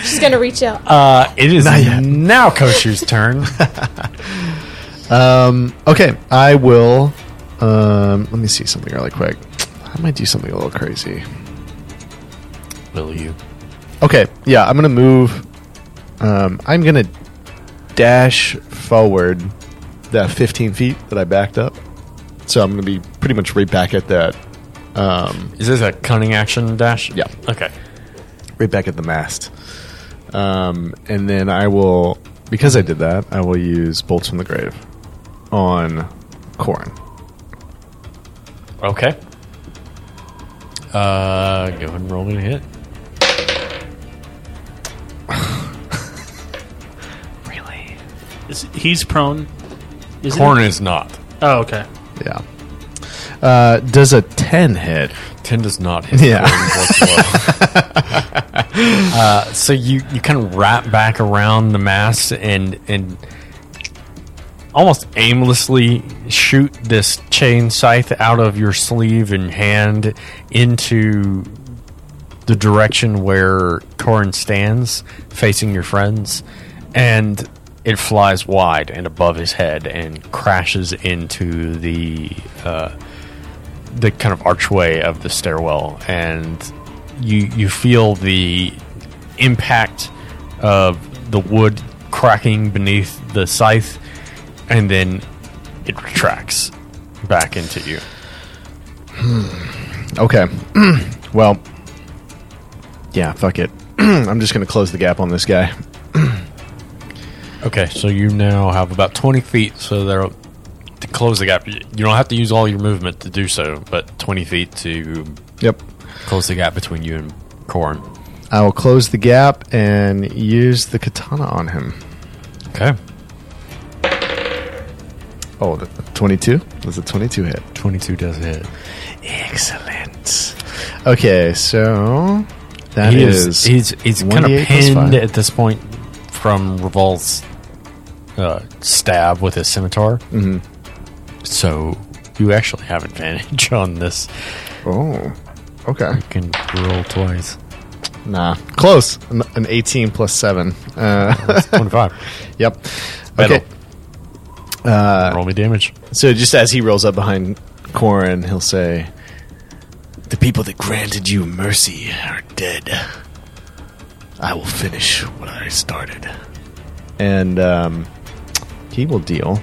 She's gonna reach out. Uh, it is Not yet. now Koshu's turn. Um, okay, I will. Um, let me see something really quick. I might do something a little crazy. Will you? Okay, yeah, I'm gonna move. Um, I'm gonna dash forward that 15 feet that I backed up. So I'm gonna be pretty much right back at that. Um, Is this a cunning action dash? Yeah. Okay. right back at the mast. Um, and then I will, because I did that, I will use bolts from the grave on Corin. Okay. Uh, go ahead and roll me a hit. Is- he's prone. Is Corin is not. Oh, okay. Yeah. Uh, does a 10 hit? Ten does not hit. Yeah. Uh, so you you kind of wrap back around the mass and and almost aimlessly shoot this chain scythe out of your sleeve and hand into the direction where Corin stands, facing your friends, and it flies wide and above his head and crashes into the uh, the kind of archway of the stairwell, and you you feel the impact of the wood cracking beneath the scythe, and then it retracts back into you. Okay. well, yeah, fuck it. I'm just to close the gap on this guy. Okay, so you now have about 20 feet, so there to close the gap. You don't have to use all your movement to do so, but 20 feet to Yep. close the gap between you and Corin. I will close the gap and use the katana on him. Okay, Oh, the 22? Does a 22 hit? 22 does hit. Excellent. Okay, so that he is, is, he's he's kind of pinned at this point from Reval's uh, stab with his scimitar. Mm-hmm. So you actually have advantage on this. Oh, okay. You can roll twice. Nah, close. An, an 18 plus 7. Uh, That's 25. yep. Okay. Uh, roll me damage. So just as he rolls up behind Corin, he'll say, "The people that granted you mercy are dead. I will finish what I started." And um, he will deal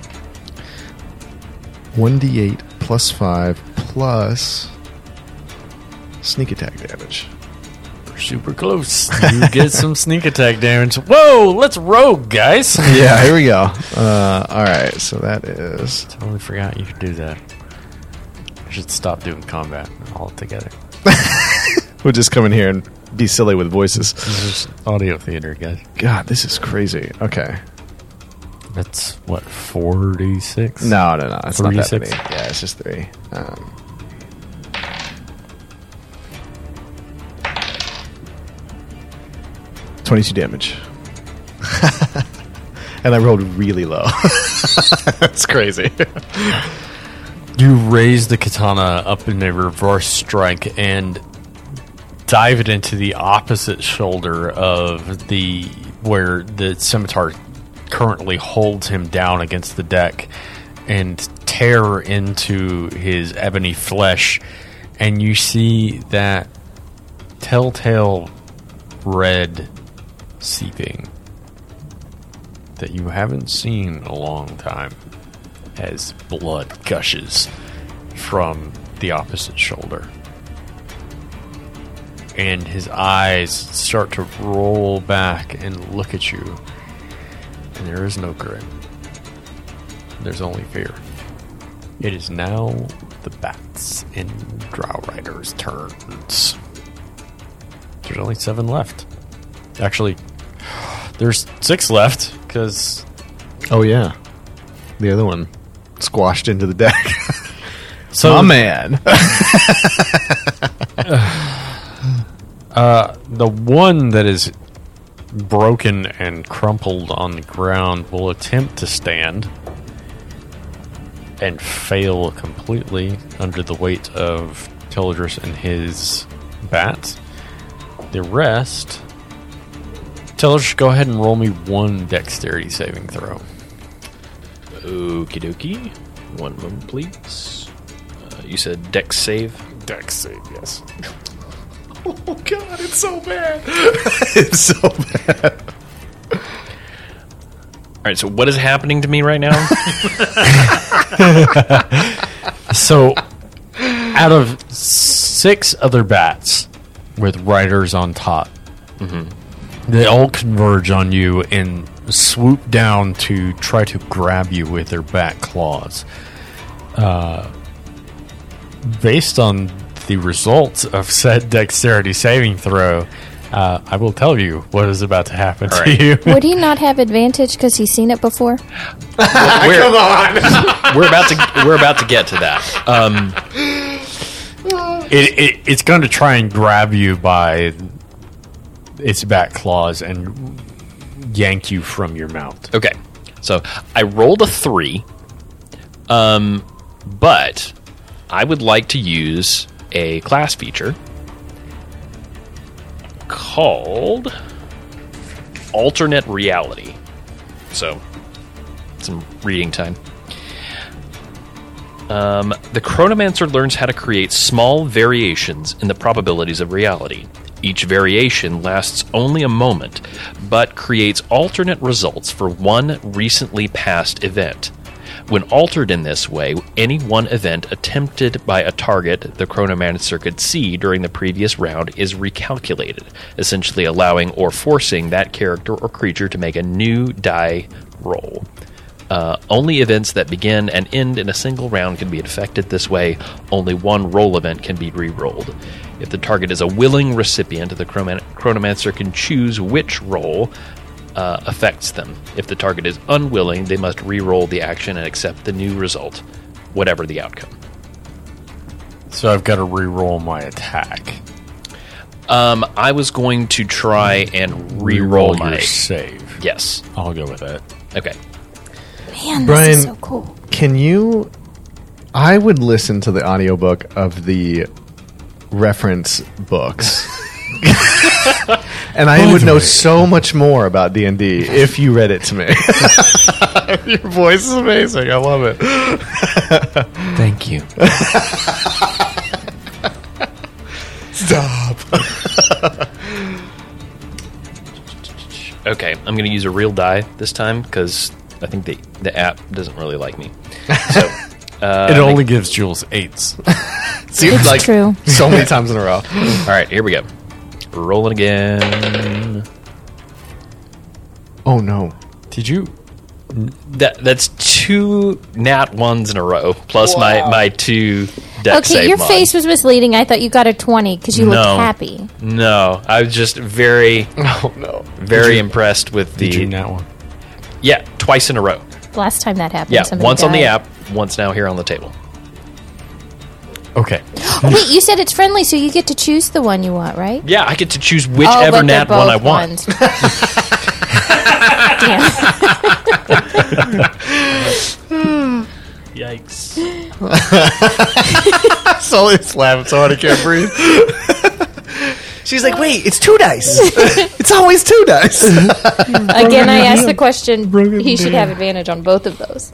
one d8 plus five plus sneak attack damage. We're Super close. You get some sneak attack damage. Whoa, let's rogue, guys. yeah, here we go. Uh, all right, so that is Totally forgot you could do that. I should stop doing combat altogether. we'll just come in here and be silly with voices. This is audio theater, guys. God, this is crazy. Okay. That's what forty six. No, no, no. It's not that 36? many. Yeah, it's just three. Um, Twenty-two damage, and I rolled really low. That's crazy. You raise the katana up in a reverse strike and dive it into the opposite shoulder of the where the scimitar currently holds him down against the deck and tear into his ebony flesh and you see that telltale red seeping that you haven't seen in a long time as blood gushes from the opposite shoulder. And his eyes start to roll back and look at you. And there is no grin. There's only fear. It is now the bats and Drow Rider's turns. There's only seven left. Actually, there's six left because Oh yeah, the other one squashed into the deck. so My man. Uh, the one that is broken and crumpled on the ground will attempt to stand and fail completely under the weight of Teladris and his bat. The rest. Teladris, go ahead and roll me one dexterity saving throw. Okie dokie. One moment, please. Uh, you said dex save. Dex save, yes. oh god, it's so bad. it's so bad. All right, so what is happening to me right now? So, out of six other bats with riders on top, they all converge on you and swoop down to try to grab you with their back claws. Uh, based on the results of said dexterity saving throw, uh, I will tell you what is about to happen All to right. you. Would he not have advantage because he's seen it before? we're, we're about to we're about to get to that. Um, It, it, it's going to try and grab you by its back claws and yank you from your mount. okay, so I rolled a three, um, but I would like to use a class feature called alternate reality. So, some reading time. Um, the Chronomancer learns how to create small variations in the probabilities of reality. Each variation lasts only a moment, but creates alternate results for one recently past event. When altered in this way, any one event attempted by a target the Chronomancer could see during the previous round is recalculated, essentially allowing or forcing that character or creature to make a new die roll. Uh, only events that begin and end in a single round can be affected this way. Only one roll event can be re-rolled. If the target is a willing recipient, the chronomancer can choose which roll uh, affects them. If the target is unwilling, they must re-roll the action and accept the new result, whatever the outcome. So I've got to re-roll my attack. Um, I was going to try and re-roll your my save. yes. I'll go with that. Okay. Man, Brian- this is so cool. Can you? I would listen to the audiobook of the reference books. and I would know so much more about D&D if you read it to me. Your voice is amazing. I love it. Thank you. Stop. Okay, I'm going to use a real die this time because I think the the app doesn't really like me. So uh, it only gives Jules eights. Seems It's like true. so many times in a row. all right, here we go. Rolling again. Oh no. Did you? That that's two nat ones in a row plus my my two deck Okay, save your mod. face was misleading. I thought you got a 20 because you No. looked happy. No, I was just very, Oh no. very impressed with the. Did you that one? Yeah, twice in a row. Last time that happened, Yeah, somebody once on the app, once now here on the table. Okay. Wait, you said it's friendly, so you get to choose the one you want, right? Yeah, I get to choose oh, whichever but they're nat one I both want. ones. Damn. Yikes! Sully's laughing so hard I can't breathe. She's like, wait, it's two dice. it's always two dice. Again, I asked the question. He should have advantage on both of those.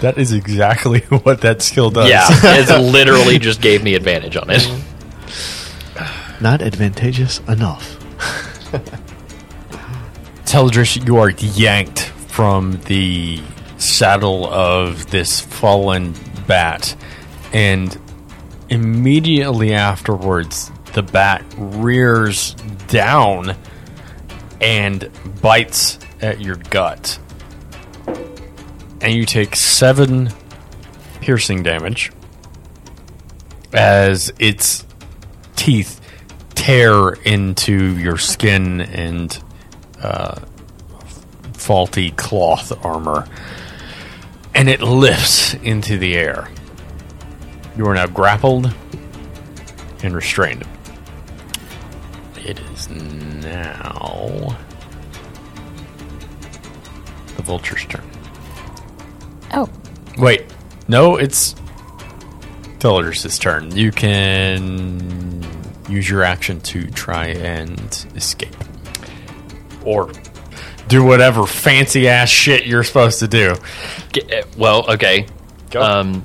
That is exactly what that skill does. Yeah, it literally just gave me advantage on it. Not advantageous enough. Teladris, you are yanked from the saddle of this fallen bat, and immediately afterwards, the bat rears down and bites at your gut. And you take seven piercing damage as its teeth tear into your skin and uh, faulty cloth armor, and it lifts into the air. You are now grappled and restrained. It is now the vulture's turn. Oh, Wait, no, it's Teladris' turn. You can use your action to try and escape. Or do whatever fancy ass shit you're supposed to do. Uh, Well, okay. Go. Um,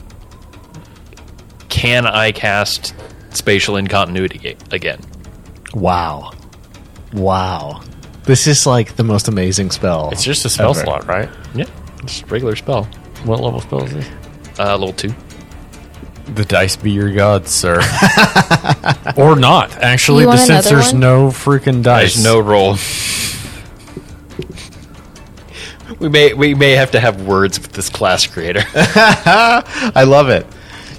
can I cast spatial incontinuity again? Wow. Wow. This is like the most amazing spell. It's just a spell ever. slot, right? Yeah, just regular spell. What level spell is this? Uh, level two. The dice be your gods, sir. or not, actually, You want since another there's one? no freaking dice. There's no roll. we may we may have to have words with this class creator. I love it.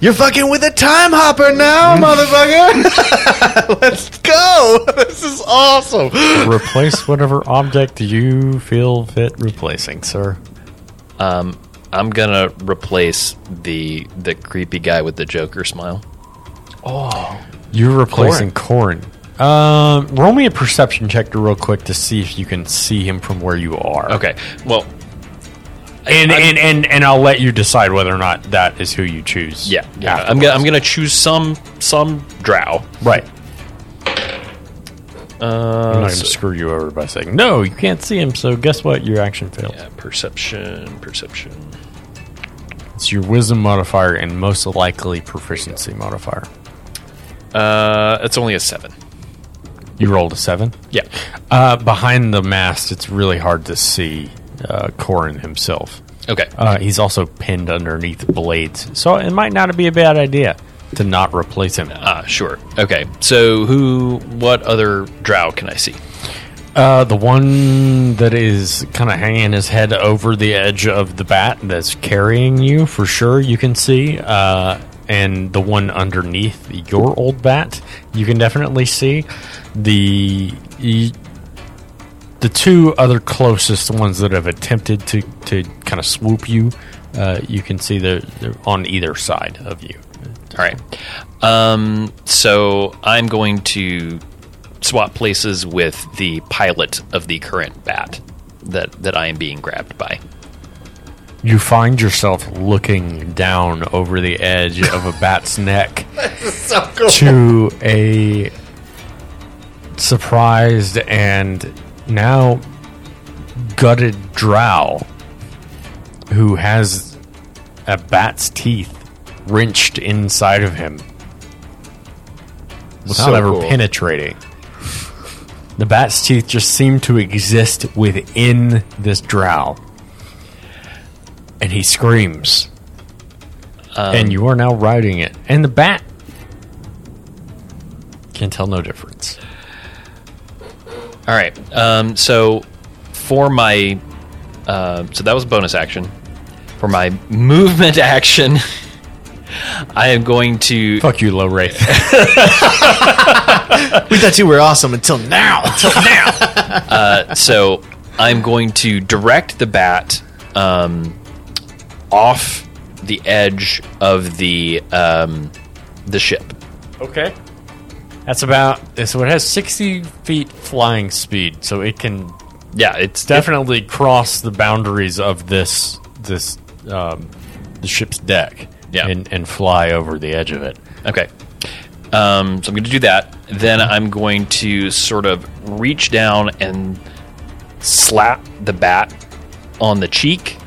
You're fucking with a time hopper now, motherfucker. Let's go. This is awesome. Replace whatever object you feel fit replacing, sir. um, I'm gonna replace the the creepy guy with the Joker smile. Oh, you're replacing Corin. Um, roll me a perception check real quick to see if you can see him from where you are. Okay, well, and and, and and I'll let you decide whether or not that is who you choose. yeah, yeah. I'm gonna I'm gonna choose some some Drow. right. Uh, I'm not going to so- screw you over by saying no. You can't see him. So guess what? Your action failed. yeah, perception, perception. It's your wisdom modifier and most likely proficiency modifier. Uh, it's only a seven. You rolled a seven. Yeah. Uh, behind the mast, it's really hard to see uh, Corin himself. Okay. Uh, he's also pinned underneath blades, so it might not be a bad idea to not replace him. Ah, sure. Okay. So who? What other Drow can I see? Uh, the one that is kind of hanging his head over the edge of the bat that's carrying you, for sure, you can see. Uh, and the one underneath your old bat, you can definitely see. The the two other closest ones that have attempted to, to kind of swoop you, uh, you can see they're, they're on either side of you. All right. Um, so I'm going to swap places with the pilot of the current bat that that I am being grabbed by. You find yourself looking down over the edge of a bat's neck to a surprised and now gutted drow who has a bat's teeth wrenched inside of him without So ever cool. penetrating. The bat's teeth just seem to exist within this drow. And he screams. and you are now riding it. And the bat can tell no difference. All right. Um, so for my uh, so that was bonus action. For my movement action, I am going to. Fuck you, low rate. We thought you were awesome until now. Until Uh, so I'm going to direct the bat um, off the edge of the um, the ship. okay. That's about so. It has sixty feet flying speed, so it can Yeah, it's definitely cross the boundaries of this this um, the ship's deck. Yeah. and, and fly over the edge of it. Okay. Um, so I'm going to do that. Then I'm going to sort of reach down and slap the bat on the cheek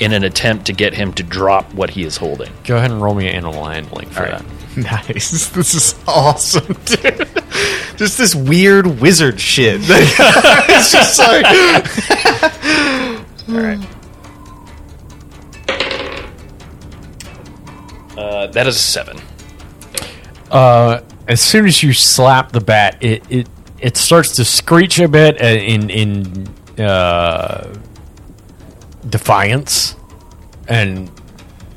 in an attempt to get him to drop what he is holding. Go ahead and roll me an animal handling for All right. that. nice. This is awesome, dude. Just this weird wizard shit. it's just like All right. That is a seven. Uh, as soon as you slap the bat, it it, it starts to screech a bit uh, in in uh, defiance, and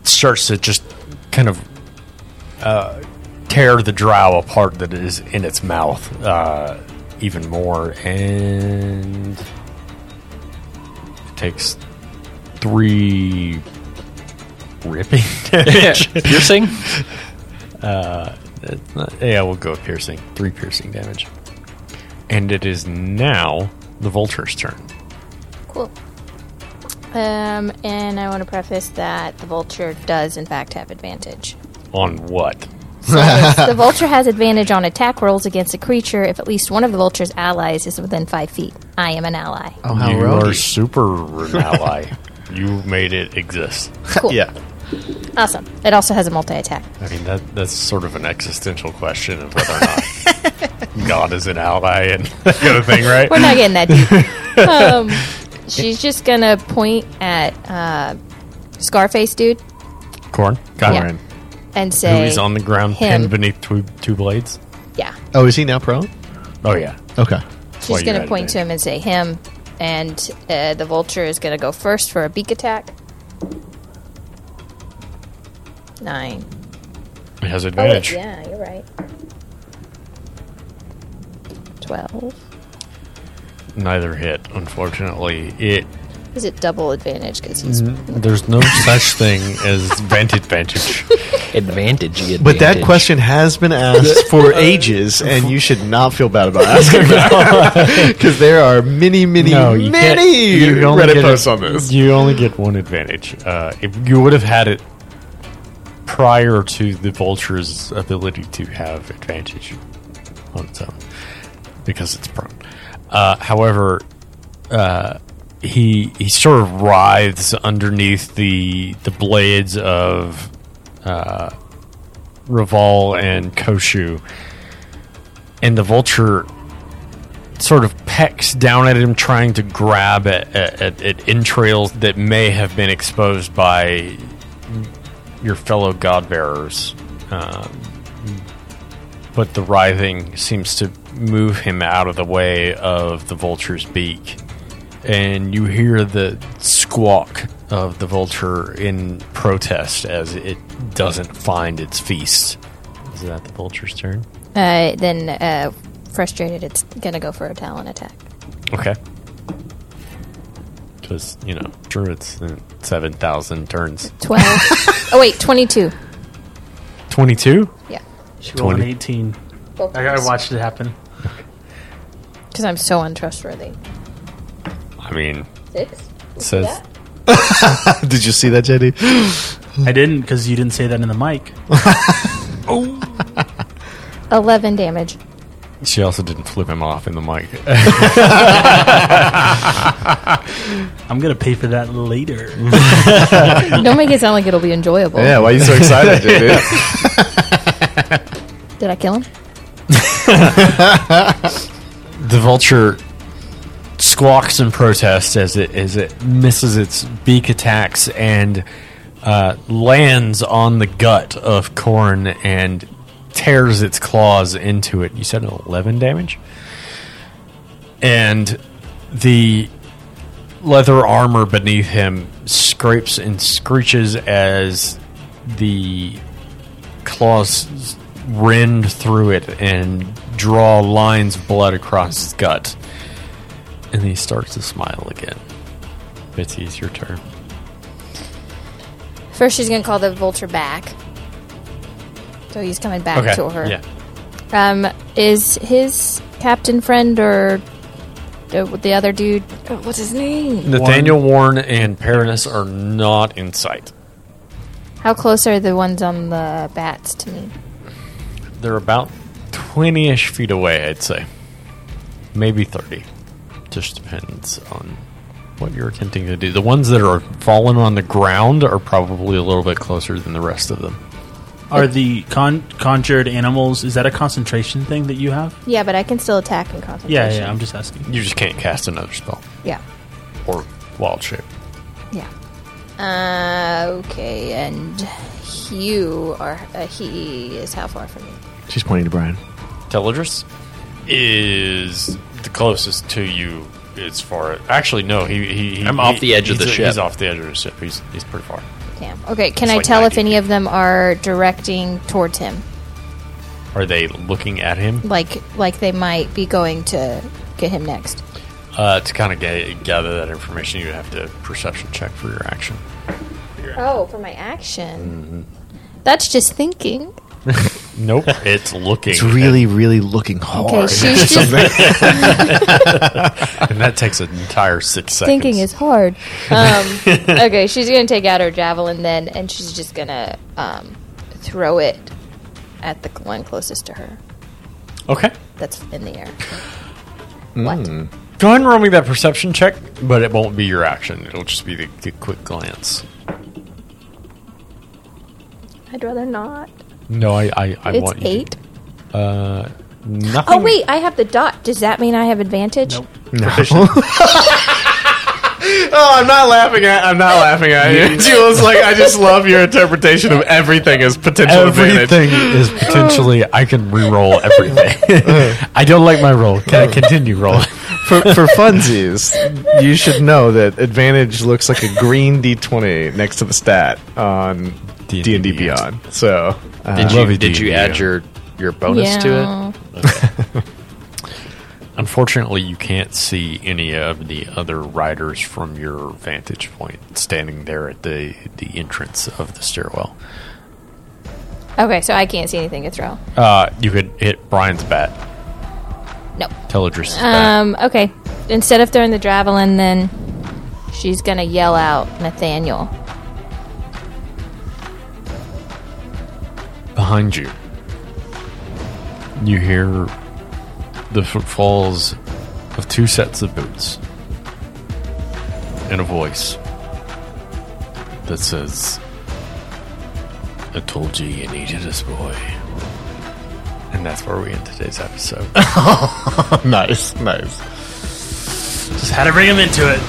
starts to just kind of uh, tear the drow apart that is in its mouth uh, even more, and it takes three ripping damage. Piercing? It's not- yeah, we'll go with piercing. Three piercing damage. And it is now the vulture's turn. Cool. Um, and I want to preface that the vulture does, in fact, have advantage. On what? the vulture has advantage on attack rolls against a creature if at least one of the vulture's allies is within five feet. I am an ally. oh, how you roguey. are super an ally. you made it exist. Cool. Yeah. Awesome. It also has a multi attack. I mean, that that's sort of an existential question of whether or not God is an ally and that kind of thing, right? We're not getting that deep. um, she's just going to point at uh, Scarface dude Corin. Got Yeah. and Who say, is on the ground him. pinned beneath two, two blades? Yeah. Oh, is he now prone? Oh, yeah. Okay. She's going to point to him and say, him. And uh, the vulture is going to go first for a beak attack. Nine. It has Oh, advantage. yeah, you're right. Twelve. Neither hit, unfortunately. It Is it double advantage? Because he's There's no such thing as vantage advantage. Advantage. But that question has been asked for ages, and you should not feel bad about asking that because there are many, many, you many you only Reddit get posts a- on this. You only get one advantage. Uh, if you would have had it prior to the vulture's ability to have advantage on its own, because it's prone. Uh, however, uh, he he sort of writhes underneath the the blades of uh, Reval and Koshu, and the vulture sort of pecks down at him, trying to grab at, at, at entrails that may have been exposed by your fellow god bearers. Um, but the writhing seems to move him out of the way of the vulture's beak. And you hear the squawk of the vulture in protest as it doesn't find its feast. Is that the vulture's turn? uh, then uh, frustrated. It's going to go for a talon attack. Okay. Because, you know, druids, uh, 7,000 turns. Twelve. oh wait, twenty-two. 22? Yeah. She rolled an 20. 18. I, I watched it happen. Because I'm so untrustworthy. I mean, Six. it says. Did you see that, JD? I didn't because you didn't say that in the mic. oh. Eleven damage. She also didn't flip him off in the mic. I'm gonna pay for that later. Don't make it sound like it'll be enjoyable. Yeah, why are you so excited, JD? Did I kill him? the vulture squawks in protest as it as it misses its beak attacks and uh, lands on the gut of Corin and tears its claws into it. You said 11 damage? And the leather armor beneath him scrapes and screeches as the claws rend through it and draw lines of blood across his gut. And he starts to smile again. Bitsy, it's your turn. First, she's gonna call the vulture back. So he's coming back to her. Yeah. Um, is his captain friend or the, the other dude? oh, what's his name? Nathaniel Warren and Paranus are not in sight. How close are the ones on the bats to me? They're about 20 ish feet away, I'd say. Maybe 30. Just depends on what you're attempting to do. The ones that are fallen on the ground are probably a little bit closer than the rest of them. Are the con- conjured animals? Is that a concentration thing that you have? Yeah, but I can still attack in concentration. Yeah, yeah. I'm just asking. You just can't cast another spell. yeah, Or wild shape. yeah. Uh, okay, and you are uh, he is how far from me? She's pointing to Brian. Teladris is the closest to you as far actually no he, he, he I'm off the edge of he's- the ship. he's off the edge of the ship he's, he's pretty far Damn. Okay, can It's I like tell if 90 any of them are directing towards him? are they looking at him Like, like they might be going to get him next. uh, to kind of get, gather that information you have to perception check for your action Oh, for my action. That's just thinking. nope it's looking It's really, really looking hard. Okay, she's just and that takes an entire six seconds thinking is hard. Um, okay, she's gonna take out her javelin then, and she's just gonna um, throw it at the one closest to her. okay That's in the air. What? go ahead and roll me that perception check but it won't be your action it'll just be the, the quick glance I'd rather not. no i i, I it's want you to- eight. uh nothing Oh wait, I have the dot. Does that mean I have advantage? Nope. Oh, I'm not laughing at. I'm not laughing at you. She was like, I just love your interpretation of everything as potential advantage. Everything is potentially. I can re-roll everything. I don't like my roll. Can I continue rolling? For, for funsies, you should know that advantage looks like a green D20 next to the stat on D&D D and D Beyond. Beyond. So, uh, Did love you it, did you add your your bonus to Yeah. it? Unfortunately, you can't see any of the other riders from your vantage point, standing there at the the entrance of the stairwell. Okay, so I can't see anything to throw. Uh, you could hit Brian's bat. No. Teladris' bat. Um. Okay. Instead of throwing the javelin, then she's gonna yell out Nathaniel. Behind you, you hear the footfalls of two sets of boots and a voice that says, I told you you needed us, boy. And that's where we end today's episode. nice, nice. Just had to bring him into it.